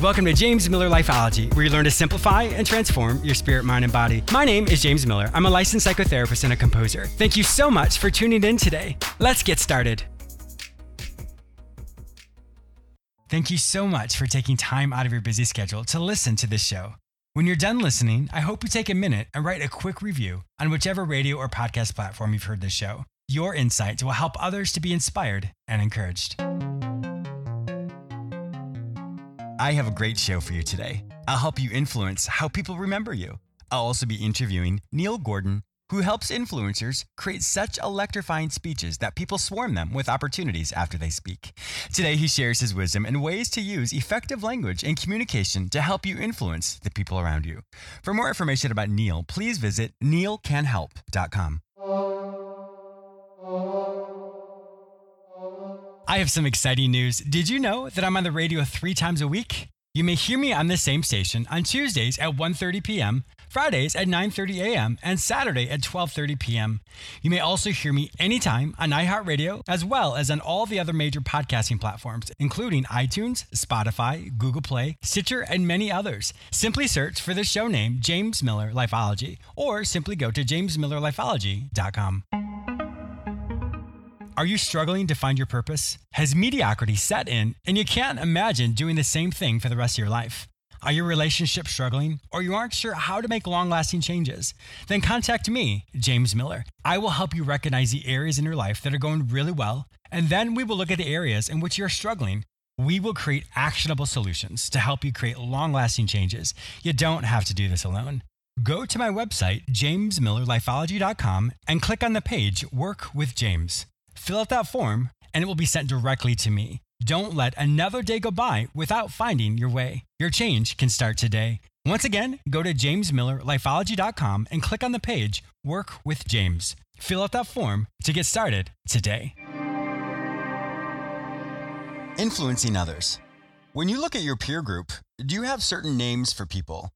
Welcome to James Miller Lifeology, where you learn to simplify and transform your spirit, mind, and body. My name is James Miller. I'm a licensed psychotherapist and a composer. Thank you so much for tuning in today. Let's get started. Thank you so much for taking time out of your busy schedule to listen to this show. When you're done listening, I hope you take a minute and write a quick review on whichever radio or podcast platform you've heard this show. Your insights will help others to be inspired and encouraged. I have a great show for you today. I'll help you influence how people remember you. I'll also be interviewing Neil Gordon, who helps influencers create such electrifying speeches that people swarm them with opportunities after they speak. Today, he shares his wisdom and ways to use effective language and communication to help you influence the people around you. For more information about Neil, please visit neilcanhelp.com. I have some exciting news. Did you know that I'm on the radio three times a week? You may hear me on the same station on Tuesdays at 1:30 p.m., Fridays at 9:30 a.m., and Saturday at 12:30 p.m. You may also hear me anytime on iHeartRadio as well as on all the other major podcasting platforms, including iTunes, Spotify, Google Play, Stitcher, and many others. Simply search for the show name James Miller Lifeology or simply go to jamesmillerlifeology.com. Are you struggling to find your purpose? Has mediocrity set in and you can't imagine doing the same thing for the rest of your life? Are your relationships struggling or you aren't sure how to make long lasting changes? Then contact me, James Miller. I will help you recognize the areas in your life that are going really well, and then we will look at the areas in which you're struggling. We will create actionable solutions to help you create long lasting changes. You don't have to do this alone. Go to my website, jamesmillerlifeology.com, and click on the page Work with James. Fill out that form, and it will be sent directly to me. Don't let another day go by without finding your way. Your change can start today. Once again, go to jamesmillerlifeology.com and click on the page Work with James. Fill out that form to get started today. Influencing others. When you look at your peer group, do you have certain names for people?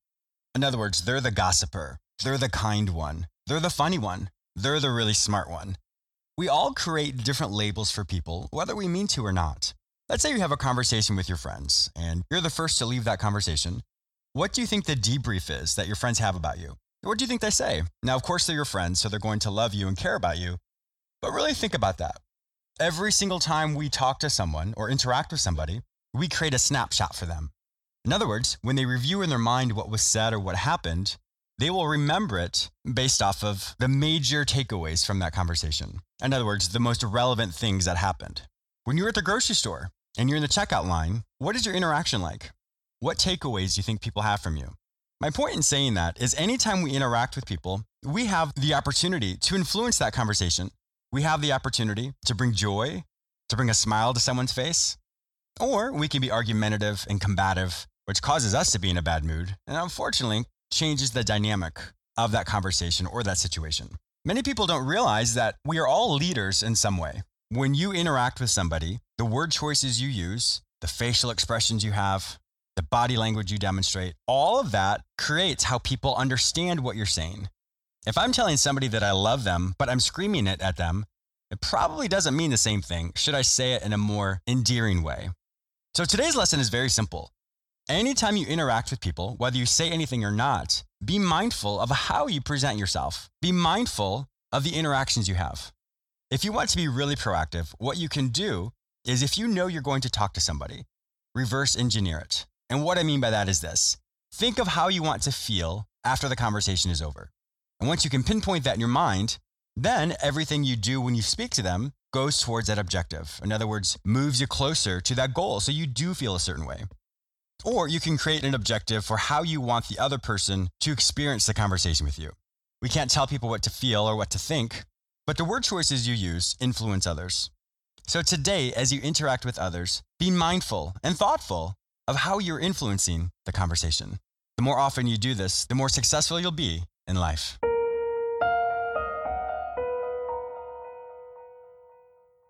In other words, they're the gossiper, they're the kind one, they're the funny one, they're the really smart one. We all create different labels for people, whether we mean to or not. Let's say you have a conversation with your friends and you're the first to leave that conversation. What do you think the debrief is that your friends have about you? What do you think they say? Now, of course, they're your friends, so they're going to love you and care about you. But really think about that. Every single time we talk to someone or interact with somebody, we create a snapshot for them. In other words, when they review in their mind what was said or what happened, they will remember it based off of the major takeaways from that conversation. In other words, the most relevant things that happened. When you're at the grocery store and you're in the checkout line, what is your interaction like? What takeaways do you think people have from you? My point in saying that is anytime we interact with people, we have the opportunity to influence that conversation. We have the opportunity to bring joy, to bring a smile to someone's face, or we can be argumentative and combative, which causes us to be in a bad mood. And unfortunately, changes the dynamic of that conversation or that situation. Many people don't realize that we are all leaders in some way. When you interact with somebody, the word choices you use, the facial expressions you have, the body language you demonstrate, all of that creates how people understand what you're saying. If I'm telling somebody that I love them, but I'm screaming it at them, it probably doesn't mean the same thing. Should I say it in a more endearing way? So today's lesson is very simple. Anytime you interact with people, whether you say anything or not, be mindful of how you present yourself. Be mindful of the interactions you have. If you want to be really proactive, what you can do is if you know you're going to talk to somebody, reverse engineer it. And what I mean by that is this think of how you want to feel after the conversation is over. And once you can pinpoint that in your mind, then everything you do when you speak to them goes towards that objective. In other words, moves you closer to that goal so you do feel a certain way. Or you can create an objective for how you want the other person to experience the conversation with you. We can't tell people what to feel or what to think, but the word choices you use influence others. So today, as you interact with others, be mindful and thoughtful of how you're influencing the conversation. The more often you do this, the more successful you'll be in life.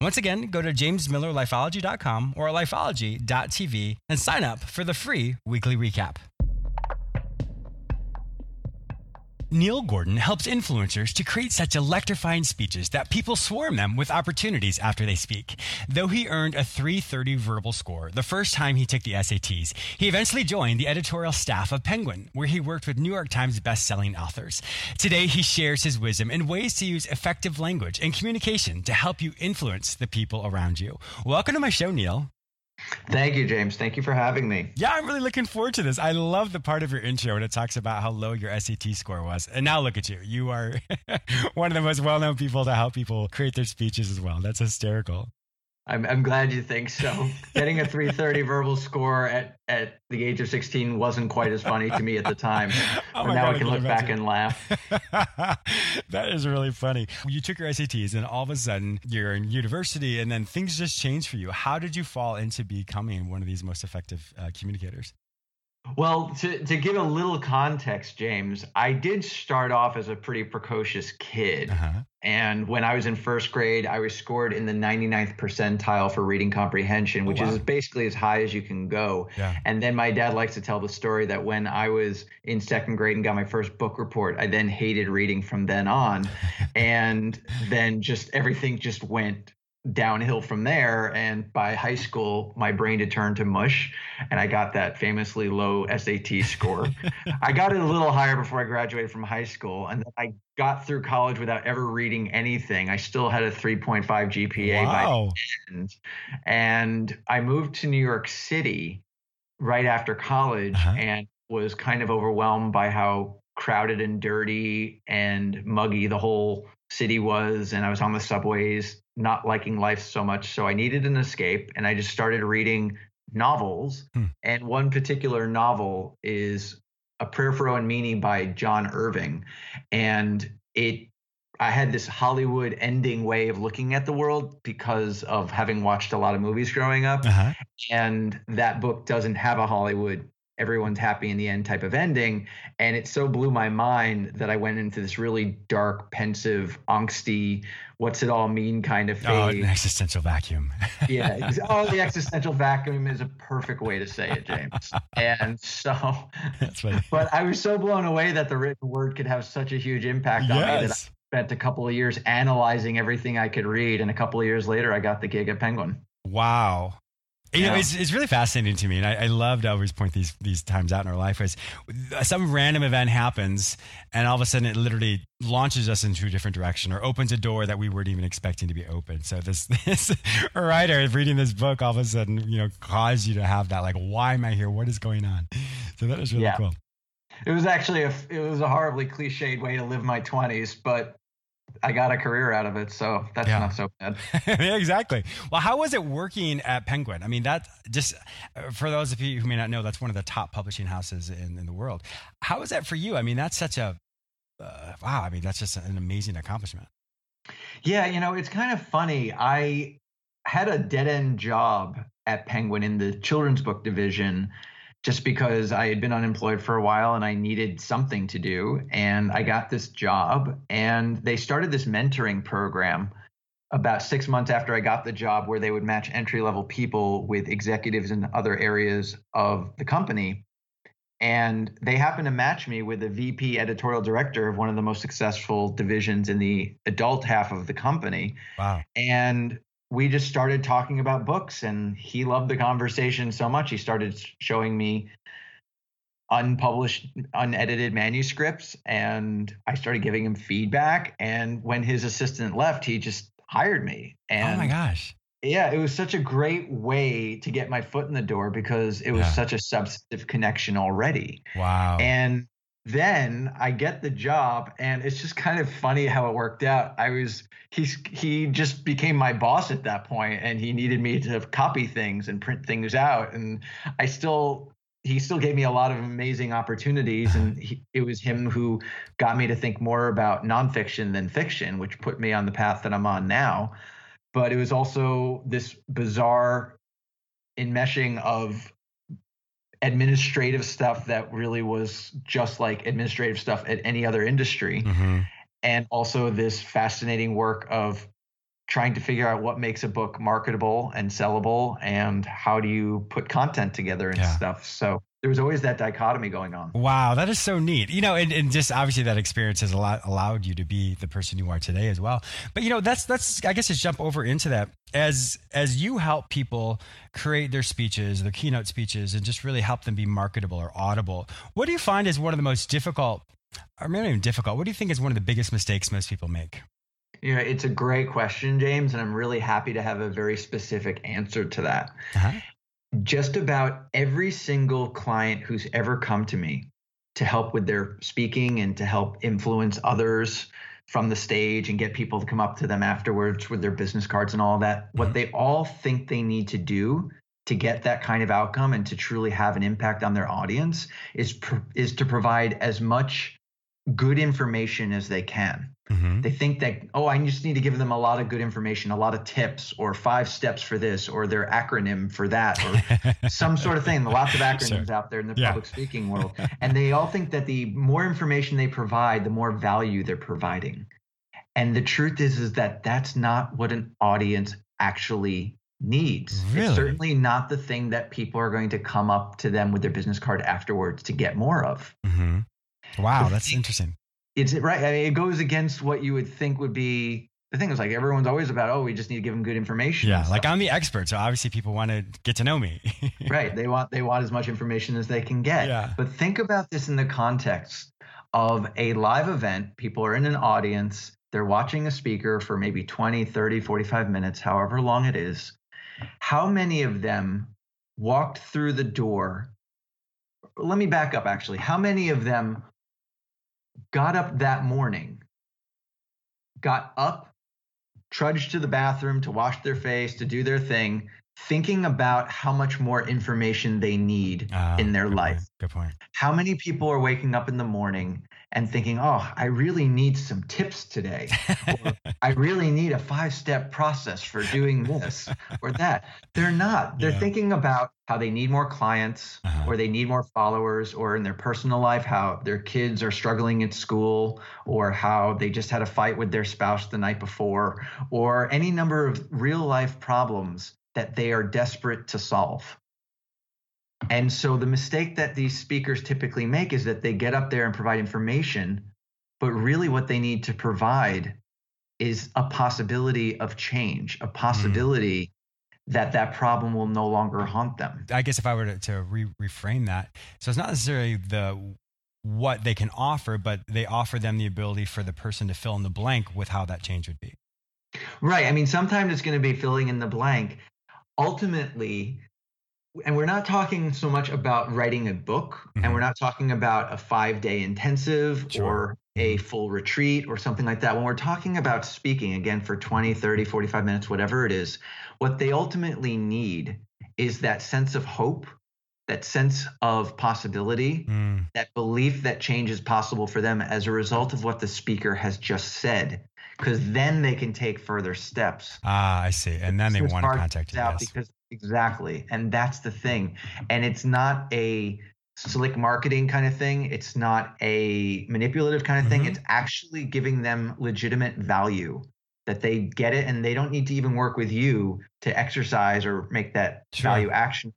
Once again, go to jamesmillerlifeology.com or lifeology.tv and sign up for the free weekly recap. Neil Gordon helps influencers to create such electrifying speeches that people swarm them with opportunities after they speak. Though he earned a 330 verbal score the first time he took the SATs, he eventually joined the editorial staff of Penguin, where he worked with New York Times best-selling authors. Today, he shares his wisdom and ways to use effective language and communication to help you influence the people around you. Welcome to my show, Neil. Thank you, James. Thank you for having me. Yeah, I'm really looking forward to this. I love the part of your intro when it talks about how low your SAT score was. And now look at you. You are one of the most well known people to help people create their speeches as well. That's hysterical. I'm, I'm glad you think so. Getting a 330 verbal score at, at the age of 16 wasn't quite as funny to me at the time. oh but now God, I can look back and laugh. that is really funny. You took your SATs and all of a sudden you're in university and then things just changed for you. How did you fall into becoming one of these most effective uh, communicators? Well, to, to give a little context, James, I did start off as a pretty precocious kid. Uh-huh. And when I was in first grade, I was scored in the 99th percentile for reading comprehension, which oh, wow. is basically as high as you can go. Yeah. And then my dad likes to tell the story that when I was in second grade and got my first book report, I then hated reading from then on. and then just everything just went downhill from there. And by high school, my brain had turned to mush, and I got that famously low SAT score. I got it a little higher before I graduated from high school, and I got through college without ever reading anything. I still had a 3.5 GPA wow. by the end, and I moved to New York City right after college, uh-huh. and was kind of overwhelmed by how crowded and dirty and muggy the whole city was and I was on the subways not liking life so much so I needed an escape and I just started reading novels hmm. and one particular novel is A Prayer for Owen Meany by John Irving and it I had this Hollywood ending way of looking at the world because of having watched a lot of movies growing up. Uh-huh. And that book doesn't have a Hollywood everyone's happy in the end type of ending. And it so blew my mind that I went into this really dark, pensive, angsty, what's it all mean kind of phase. Oh, an existential vacuum. yeah. Oh, the existential vacuum is a perfect way to say it, James. And so, but I was so blown away that the written word could have such a huge impact on yes. me that I spent a couple of years analyzing everything I could read. And a couple of years later, I got the gig at Penguin. Wow. You know, it's, it's really fascinating to me, and I, I love to always point these these times out in our life. As some random event happens, and all of a sudden it literally launches us into a different direction or opens a door that we weren't even expecting to be open. So this this writer reading this book all of a sudden, you know, caused you to have that like, why am I here? What is going on? So that is really yeah. cool. It was actually a it was a horribly cliched way to live my twenties, but I got a career out of it, so that's yeah. not so bad. yeah, exactly. Well, how was it working at Penguin? I mean, that just for those of you who may not know, that's one of the top publishing houses in, in the world. How was that for you? I mean, that's such a uh, wow. I mean, that's just an amazing accomplishment. Yeah, you know, it's kind of funny. I had a dead end job at Penguin in the children's book division just because I had been unemployed for a while and I needed something to do. And I got this job, and they started this mentoring program about six months after I got the job where they would match entry level people with executives in other areas of the company. And they happened to match me with the VP editorial director of one of the most successful divisions in the adult half of the company. Wow. And we just started talking about books and he loved the conversation so much he started showing me unpublished unedited manuscripts and i started giving him feedback and when his assistant left he just hired me. And oh my gosh. yeah it was such a great way to get my foot in the door because it was yeah. such a substantive connection already. Wow. And then I get the job, and it's just kind of funny how it worked out. I was he's he just became my boss at that point, and he needed me to copy things and print things out, and I still he still gave me a lot of amazing opportunities, and he, it was him who got me to think more about nonfiction than fiction, which put me on the path that I'm on now. But it was also this bizarre enmeshing of administrative stuff that really was just like administrative stuff at any other industry. Mm-hmm. And also this fascinating work of trying to figure out what makes a book marketable and sellable and how do you put content together and yeah. stuff. So there was always that dichotomy going on. Wow, that is so neat. You know, and, and just obviously that experience has a lot allowed you to be the person you are today as well. But you know, that's that's I guess just jump over into that as as you help people create their speeches, their keynote speeches, and just really help them be marketable or audible. What do you find is one of the most difficult, or maybe even difficult? What do you think is one of the biggest mistakes most people make? Yeah, it's a great question, James, and I'm really happy to have a very specific answer to that. Uh-huh just about every single client who's ever come to me to help with their speaking and to help influence others from the stage and get people to come up to them afterwards with their business cards and all that, mm-hmm. what they all think they need to do to get that kind of outcome and to truly have an impact on their audience is is to provide as much good information as they can. Mm-hmm. They think that, oh, I just need to give them a lot of good information, a lot of tips, or five steps for this, or their acronym for that, or some sort of thing. Lots of acronyms sure. out there in the yeah. public speaking world. And they all think that the more information they provide, the more value they're providing. And the truth is, is that that's not what an audience actually needs. Really? It's certainly not the thing that people are going to come up to them with their business card afterwards to get more of. Mm-hmm. Wow, that's interesting it's right. I mean, it goes against what you would think would be the thing. Is like everyone's always about, oh, we just need to give them good information. Yeah, like I'm the expert, so obviously people want to get to know me. right. They want they want as much information as they can get. Yeah. But think about this in the context of a live event. People are in an audience. They're watching a speaker for maybe 20, 30, 45 minutes, however long it is. How many of them walked through the door? Let me back up actually. How many of them got up that morning, got up, trudged to the bathroom to wash their face, to do their thing, thinking about how much more information they need uh, in their good life. Point. Good point. How many people are waking up in the morning and thinking, oh, I really need some tips today. or I really need a five step process for doing this or that. They're not. They're yeah. thinking about how they need more clients uh-huh. or they need more followers or in their personal life, how their kids are struggling at school or how they just had a fight with their spouse the night before or any number of real life problems that they are desperate to solve. And so the mistake that these speakers typically make is that they get up there and provide information, but really what they need to provide is a possibility of change, a mm. possibility mm. that that problem will no longer haunt them. I guess if I were to, to re- reframe that, so it's not necessarily the what they can offer, but they offer them the ability for the person to fill in the blank with how that change would be. Right. I mean, sometimes it's going to be filling in the blank. Ultimately, and we're not talking so much about writing a book mm-hmm. and we're not talking about a five day intensive sure. or a mm-hmm. full retreat or something like that when we're talking about speaking again for 20 30 45 minutes whatever it is what they ultimately need is that sense of hope that sense of possibility mm. that belief that change is possible for them as a result of what the speaker has just said because then they can take further steps ah i see and then they want to contact you yes. because Exactly. And that's the thing. And it's not a slick marketing kind of thing. It's not a manipulative kind of thing. Mm-hmm. It's actually giving them legitimate value that they get it and they don't need to even work with you to exercise or make that sure. value action.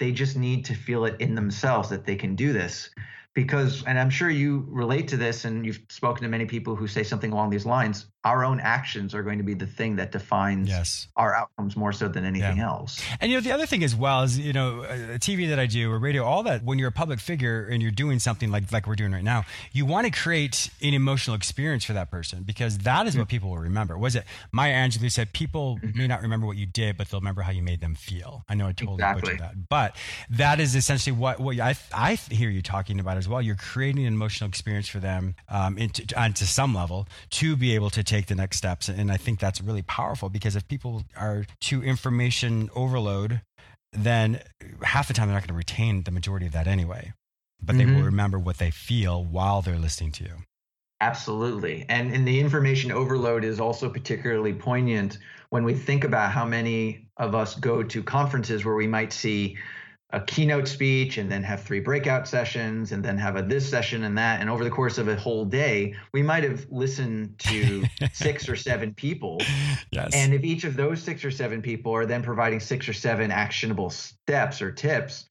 They just need to feel it in themselves that they can do this. Because, and I'm sure you relate to this and you've spoken to many people who say something along these lines our own actions are going to be the thing that defines yes. our outcomes more so than anything yeah. else. And you know, the other thing as well is, you know, uh, TV that I do or radio, all that, when you're a public figure and you're doing something like, like we're doing right now, you want to create an emotional experience for that person because that is what people will remember. Was it Maya Angelou said, people mm-hmm. may not remember what you did, but they'll remember how you made them feel. I know I totally exactly. butchered that, but that is essentially what, what I, I hear you talking about as well. You're creating an emotional experience for them um, into, on to some level to be able to take take the next steps. And I think that's really powerful because if people are to information overload, then half the time they're not going to retain the majority of that anyway. But they mm-hmm. will remember what they feel while they're listening to you. Absolutely. And, and the information overload is also particularly poignant when we think about how many of us go to conferences where we might see a keynote speech and then have three breakout sessions and then have a this session and that and over the course of a whole day we might have listened to six or seven people yes. and if each of those six or seven people are then providing six or seven actionable steps or tips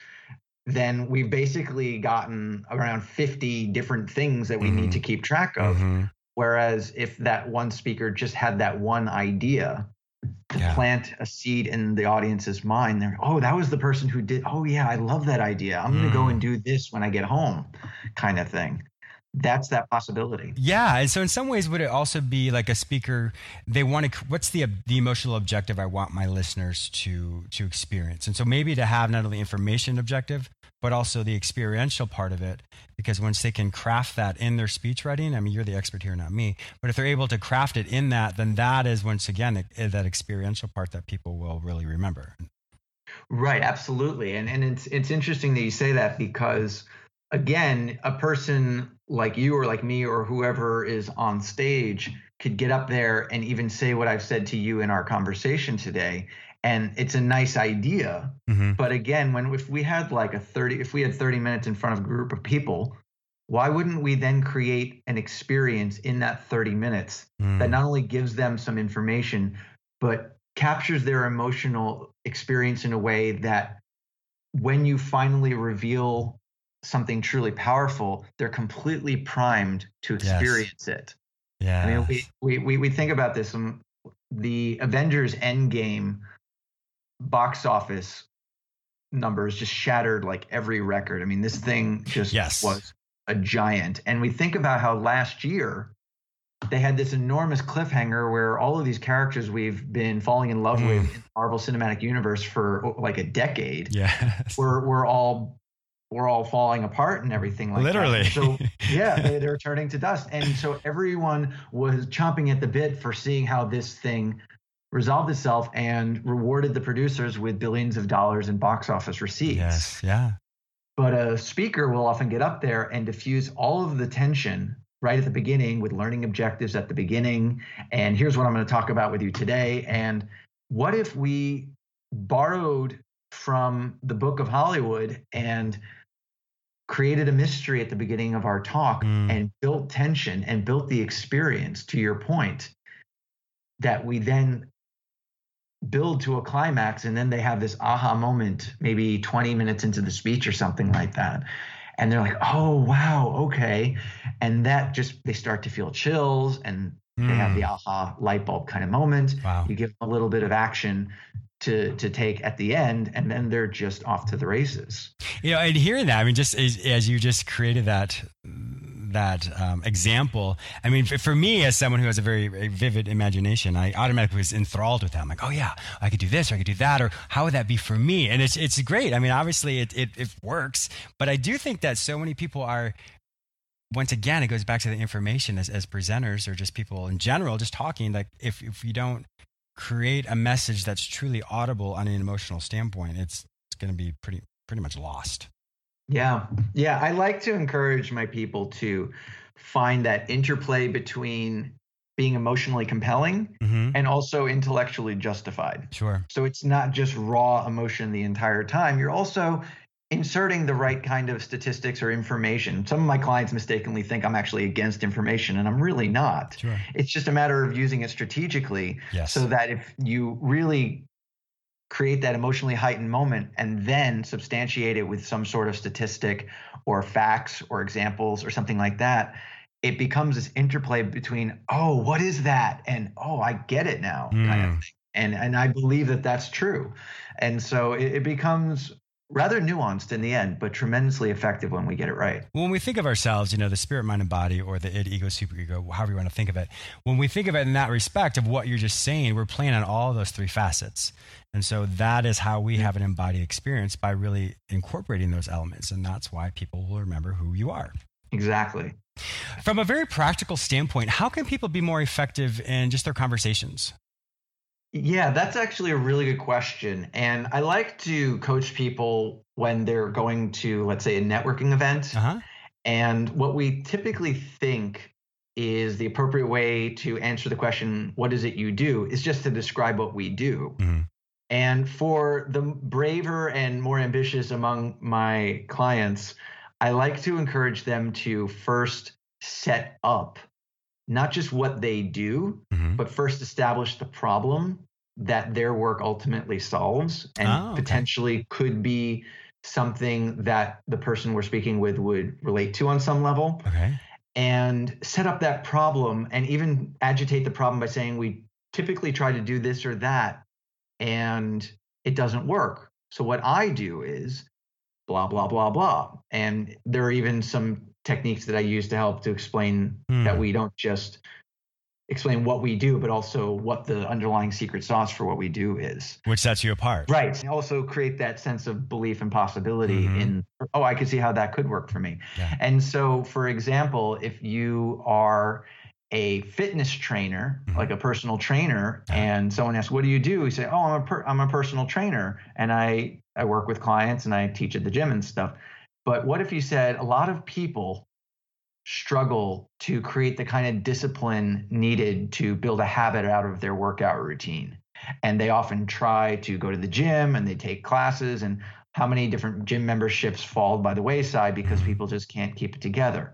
then we've basically gotten around 50 different things that we mm-hmm. need to keep track of mm-hmm. whereas if that one speaker just had that one idea yeah. plant a seed in the audience's mind. They're, oh, that was the person who did. Oh, yeah, I love that idea. I'm mm. going to go and do this when I get home, kind of thing. That's that possibility. Yeah, and so in some ways, would it also be like a speaker? They want to. What's the the emotional objective I want my listeners to to experience? And so maybe to have not only information objective, but also the experiential part of it. Because once they can craft that in their speech writing, I mean, you're the expert here, not me, but if they're able to craft it in that, then that is once again eh, that experiential part that people will really remember. Right, absolutely. And, and it's, it's interesting that you say that because again, a person like you or like me or whoever is on stage could get up there and even say what I've said to you in our conversation today and it's a nice idea mm-hmm. but again when if we had like a 30 if we had 30 minutes in front of a group of people why wouldn't we then create an experience in that 30 minutes mm. that not only gives them some information but captures their emotional experience in a way that when you finally reveal something truly powerful they're completely primed to experience yes. it yeah i mean we, we we think about this um, the avengers endgame box office numbers just shattered like every record. I mean, this thing just yes. was a giant. And we think about how last year they had this enormous cliffhanger where all of these characters we've been falling in love mm. with in Marvel Cinematic Universe for like a decade. Yes. We're we're all we're all falling apart and everything like Literally. that. So yeah, they, they're turning to dust. And so everyone was chomping at the bit for seeing how this thing resolved itself and rewarded the producers with billions of dollars in box office receipts. Yes, yeah. But a speaker will often get up there and diffuse all of the tension right at the beginning with learning objectives at the beginning. And here's what I'm going to talk about with you today. And what if we borrowed from the book of Hollywood and created a mystery at the beginning of our talk mm. and built tension and built the experience to your point that we then build to a climax and then they have this aha moment maybe 20 minutes into the speech or something like that and they're like oh wow okay and that just they start to feel chills and mm. they have the hmm. aha light bulb kind of moment wow. you give them a little bit of action to to take at the end and then they're just off to the races you know and hearing that i mean just as, as you just created that that um, example. I mean, for, for, me, as someone who has a very, very, vivid imagination, I automatically was enthralled with that. I'm like, oh yeah, I could do this, or I could do that, or how would that be for me? And it's it's great. I mean, obviously, it it, it works, but I do think that so many people are. Once again, it goes back to the information as, as presenters or just people in general, just talking. Like, if if you don't create a message that's truly audible on an emotional standpoint, it's it's going to be pretty pretty much lost. Yeah. Yeah. I like to encourage my people to find that interplay between being emotionally compelling mm-hmm. and also intellectually justified. Sure. So it's not just raw emotion the entire time. You're also inserting the right kind of statistics or information. Some of my clients mistakenly think I'm actually against information, and I'm really not. Sure. It's just a matter of using it strategically yes. so that if you really create that emotionally heightened moment and then substantiate it with some sort of statistic or facts or examples or something like that it becomes this interplay between oh what is that and oh i get it now mm. kind of hmm. thing. and and i believe that that's true and so it, it becomes rather nuanced in the end, but tremendously effective when we get it right. When we think of ourselves, you know, the spirit, mind, and body, or the id, ego, superego, however you want to think of it, when we think of it in that respect of what you're just saying, we're playing on all those three facets. And so that is how we have an embodied experience by really incorporating those elements. And that's why people will remember who you are. Exactly. From a very practical standpoint, how can people be more effective in just their conversations? Yeah, that's actually a really good question. And I like to coach people when they're going to, let's say, a networking event. Uh-huh. And what we typically think is the appropriate way to answer the question, what is it you do, is just to describe what we do. Mm-hmm. And for the braver and more ambitious among my clients, I like to encourage them to first set up not just what they do, mm-hmm. but first establish the problem that their work ultimately solves and oh, okay. potentially could be something that the person we're speaking with would relate to on some level. Okay. And set up that problem and even agitate the problem by saying we typically try to do this or that and it doesn't work. So what I do is blah blah blah blah. And there are even some techniques that I use to help to explain mm. that we don't just explain what we do, but also what the underlying secret sauce for what we do is. Which sets you apart. Right. And also create that sense of belief and possibility mm-hmm. in, oh, I can see how that could work for me. Yeah. And so, for example, if you are a fitness trainer, mm-hmm. like a personal trainer, yeah. and someone asks, "What do you do?" You say, "Oh, I'm a per- I'm a personal trainer, and I I work with clients and I teach at the gym and stuff." But what if you said a lot of people struggle to create the kind of discipline needed to build a habit out of their workout routine. And they often try to go to the gym and they take classes, and how many different gym memberships fall by the wayside because mm-hmm. people just can't keep it together.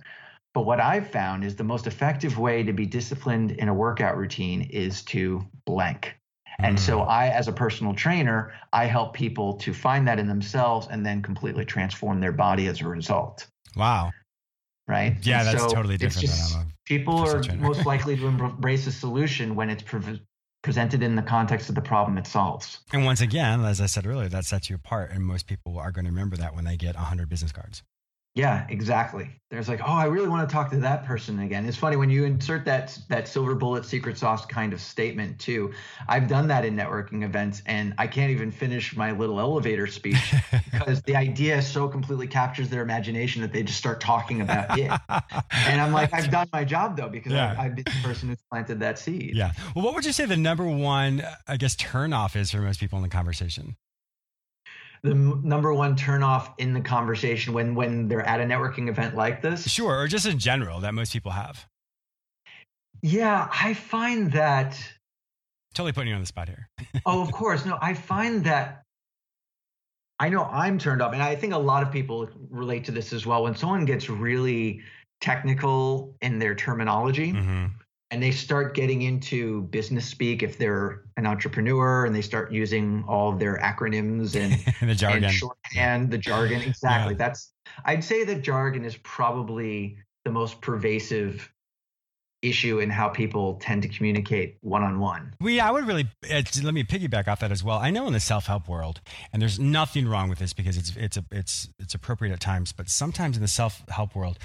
But what I've found is the most effective way to be disciplined in a workout routine is to blank. And so mm. I, as a personal trainer, I help people to find that in themselves and then completely transform their body as a result. Wow right? Yeah, and that's so totally different. Just, people are most likely to embrace a solution when it's pre- presented in the context of the problem it solves. And once again, as I said earlier, that sets you apart, and most people are going to remember that when they get 100 business cards. Yeah, exactly. There's like, oh, I really want to talk to that person again. It's funny when you insert that that silver bullet secret sauce kind of statement too. I've done that in networking events, and I can't even finish my little elevator speech because the idea so completely captures their imagination that they just start talking about it. and I'm like, I've done my job though because yeah. I, I've been the person who's planted that seed. Yeah. Well, what would you say the number one, I guess, turnoff is for most people in the conversation? The number one turnoff in the conversation when when they're at a networking event like this? Sure, or just in general that most people have. Yeah, I find that totally putting you on the spot here. oh, of course. No, I find that I know I'm turned off, and I think a lot of people relate to this as well. When someone gets really technical in their terminology, mm-hmm and they start getting into business speak if they're an entrepreneur and they start using all of their acronyms and, the jargon. and shorthand the jargon exactly. Yeah. that's i'd say that jargon is probably the most pervasive issue in how people tend to communicate one-on-one. We i would really let me piggyback off that as well. I know in the self-help world and there's nothing wrong with this because it's it's a, it's it's appropriate at times but sometimes in the self-help world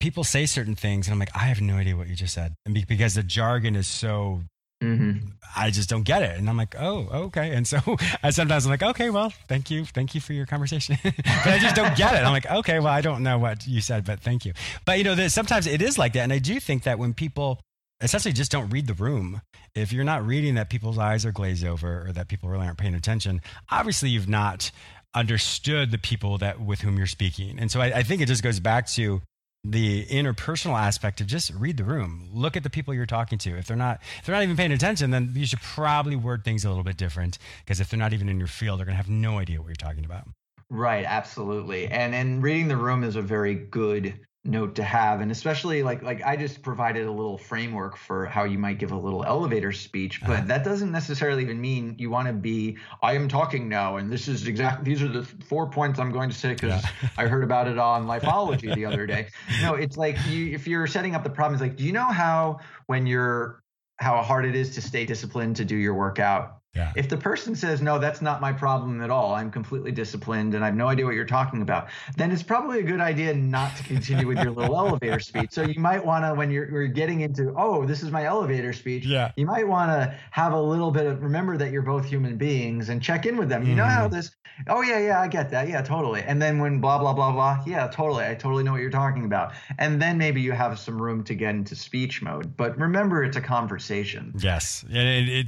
people say certain things and I'm like, I have no idea what you just said. And because the jargon is so Mm-hmm. I just don't get it. And I'm like, oh, okay. And so I sometimes I'm like, okay, well, thank you. Thank you for your conversation. but I just don't get it. I'm like, okay, well, I don't know what you said, but thank you. But you know, that sometimes it is like that. And I do think that when people essentially just don't read the room, if you're not reading that people's eyes are glazed over or that people really aren't paying attention, obviously you've not understood the people that with whom you're speaking. And so I, I think it just goes back to the interpersonal aspect of just read the room. Look at the people you're talking to. If they're not if they're not even paying attention then you should probably word things a little bit different because if they're not even in your field they're going to have no idea what you're talking about. Right absolutely. And and reading the room is a very good note to have and especially like like i just provided a little framework for how you might give a little elevator speech but uh-huh. that doesn't necessarily even mean you want to be i am talking now and this is exactly these are the four points i'm going to say because yeah. i heard about it on lifeology the other day no it's like you if you're setting up the problem it's like do you know how when you're how hard it is to stay disciplined to do your workout yeah. If the person says, no, that's not my problem at all, I'm completely disciplined and I have no idea what you're talking about, then it's probably a good idea not to continue with your little elevator speech. So you might want to, when you're, you're, getting into, oh, this is my elevator speech, yeah. you might want to have a little bit of, remember that you're both human beings and check in with them. You know how mm-hmm. this, oh, yeah, yeah, I get that. Yeah, totally. And then when blah, blah, blah, blah, yeah, totally. I totally know what you're talking about. And then maybe you have some room to get into speech mode. But remember, it's a conversation. Yes.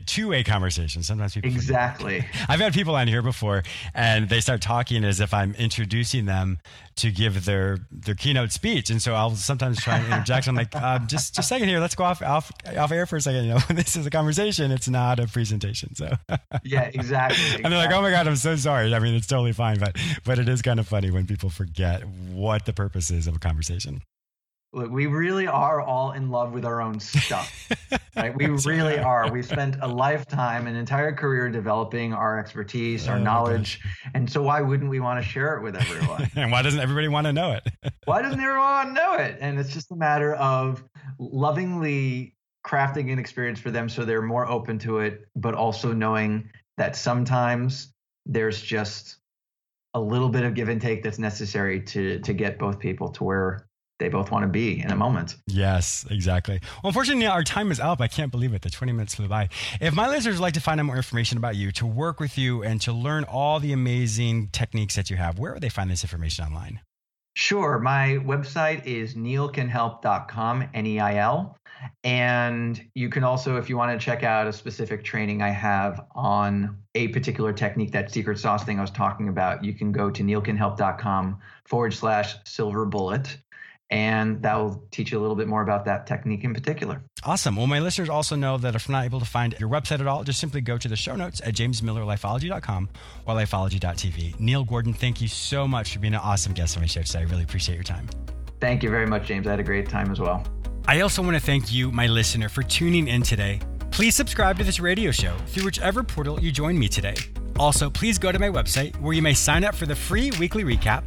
Two way conversation. Sometimes sometimes people exactly. I've had people on here before, and they start talking as if I'm introducing them to give their their keynote speech, and so I'll sometimes try and interject. I'm like, um, just just a second here, let's go off off off air for a second. You know, this is a conversation; it's not a presentation. So yeah, exactly. And they're like, oh my god, I'm so sorry. I mean, it's totally fine, but but it is kind of funny when people forget what the purpose is of a conversation. Look, we really are all in love with our own stuff. right? We really are. We spent a lifetime, an entire career developing our expertise, our oh, knowledge. And so why wouldn't we want to share it with everyone? and why doesn't everybody want to know it? why doesn't everyone want to know it? And it's just a matter of lovingly crafting an experience for them so they're more open to it, but also knowing that sometimes there's just a little bit of give and take that's necessary to to get both people to where they both want to be in a moment. Yes, exactly. Well, unfortunately, our time is up. I can't believe it. The 20 minutes flew by. If my listeners would like to find out more information about you, to work with you, and to learn all the amazing techniques that you have, where would they find this information online? Sure. My website is neilcanhelp.com, N E I L. And you can also, if you want to check out a specific training I have on a particular technique, that secret sauce thing I was talking about, you can go to neilcanhelp.com forward slash silver bullet and that will teach you a little bit more about that technique in particular. Awesome. Well, my listeners also know that if not able to find your website at all, just simply go to the show notes at jamesmillerlifeology.com or lifeology.tv. Neil Gordon, thank you so much for being an awesome guest on my show today. I really appreciate your time. Thank you very much, James. I had a great time as well. I also want to thank you, my listener, for tuning in today. Please subscribe to this radio show through whichever portal you join me today. Also, please go to my website where you may sign up for the free weekly recap